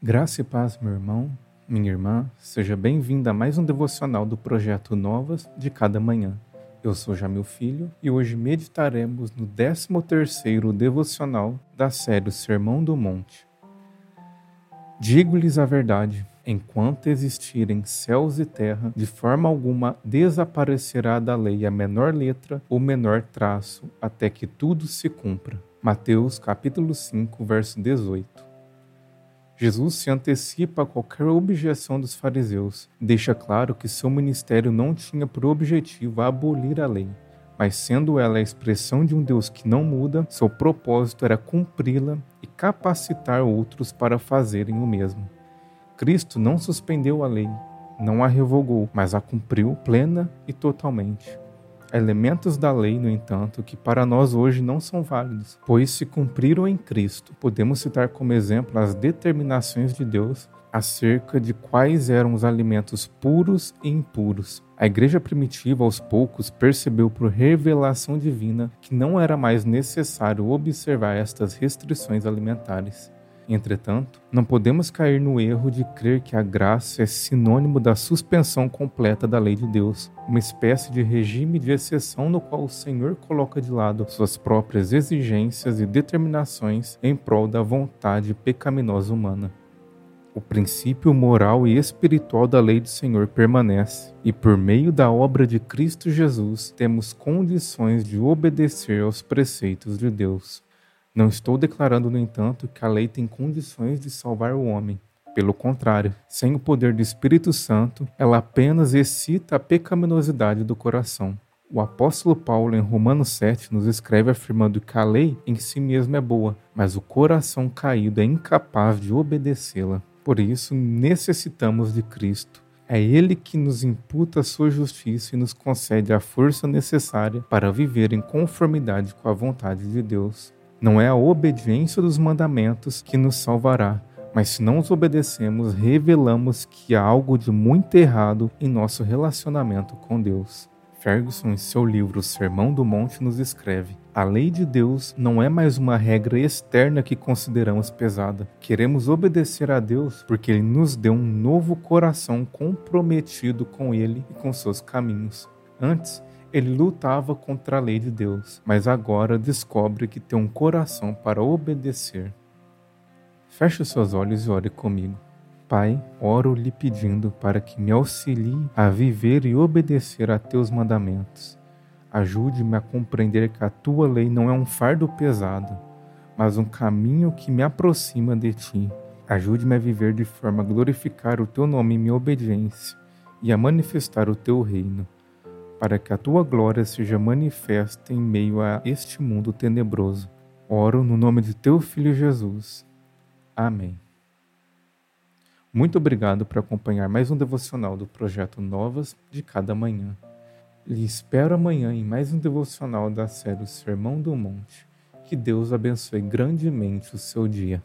Graça e paz, meu irmão, minha irmã, seja bem-vinda a mais um devocional do projeto Novas de Cada Manhã. Eu sou Jamil Filho e hoje meditaremos no 13º devocional da série Sermão do Monte. Digo-lhes a verdade, enquanto existirem céus e terra, de forma alguma desaparecerá da lei a menor letra ou menor traço, até que tudo se cumpra. Mateus capítulo 5, verso 18. Jesus se antecipa a qualquer objeção dos fariseus, deixa claro que seu ministério não tinha por objetivo abolir a lei, mas sendo ela a expressão de um Deus que não muda, seu propósito era cumpri-la e capacitar outros para fazerem o mesmo. Cristo não suspendeu a lei, não a revogou, mas a cumpriu plena e totalmente elementos da lei, no entanto, que para nós hoje não são válidos, pois se cumpriram em Cristo. Podemos citar como exemplo as determinações de Deus acerca de quais eram os alimentos puros e impuros. A igreja primitiva, aos poucos, percebeu por revelação divina que não era mais necessário observar estas restrições alimentares. Entretanto, não podemos cair no erro de crer que a graça é sinônimo da suspensão completa da lei de Deus, uma espécie de regime de exceção no qual o Senhor coloca de lado suas próprias exigências e determinações em prol da vontade pecaminosa humana. O princípio moral e espiritual da lei do Senhor permanece, e por meio da obra de Cristo Jesus temos condições de obedecer aos preceitos de Deus. Não estou declarando, no entanto, que a lei tem condições de salvar o homem. Pelo contrário, sem o poder do Espírito Santo, ela apenas excita a pecaminosidade do coração. O apóstolo Paulo, em Romanos 7, nos escreve afirmando que a lei em si mesma é boa, mas o coração caído é incapaz de obedecê-la. Por isso, necessitamos de Cristo. É Ele que nos imputa a sua justiça e nos concede a força necessária para viver em conformidade com a vontade de Deus. Não é a obediência dos mandamentos que nos salvará, mas se não os obedecemos, revelamos que há algo de muito errado em nosso relacionamento com Deus. Ferguson, em seu livro Sermão do Monte, nos escreve: A lei de Deus não é mais uma regra externa que consideramos pesada. Queremos obedecer a Deus porque Ele nos deu um novo coração comprometido com Ele e com seus caminhos. Antes, ele lutava contra a lei de Deus, mas agora descobre que tem um coração para obedecer. Feche seus olhos e ore comigo. Pai, oro lhe pedindo para que me auxilie a viver e obedecer a teus mandamentos. Ajude-me a compreender que a tua lei não é um fardo pesado, mas um caminho que me aproxima de ti. Ajude-me a viver de forma a glorificar o teu nome em minha obediência e a manifestar o teu reino para que a tua glória seja manifesta em meio a este mundo tenebroso. Oro no nome de teu Filho Jesus. Amém. Muito obrigado por acompanhar mais um devocional do projeto Novas de Cada Manhã. Lhe espero amanhã em mais um devocional da série Sermão do Monte. Que Deus abençoe grandemente o seu dia.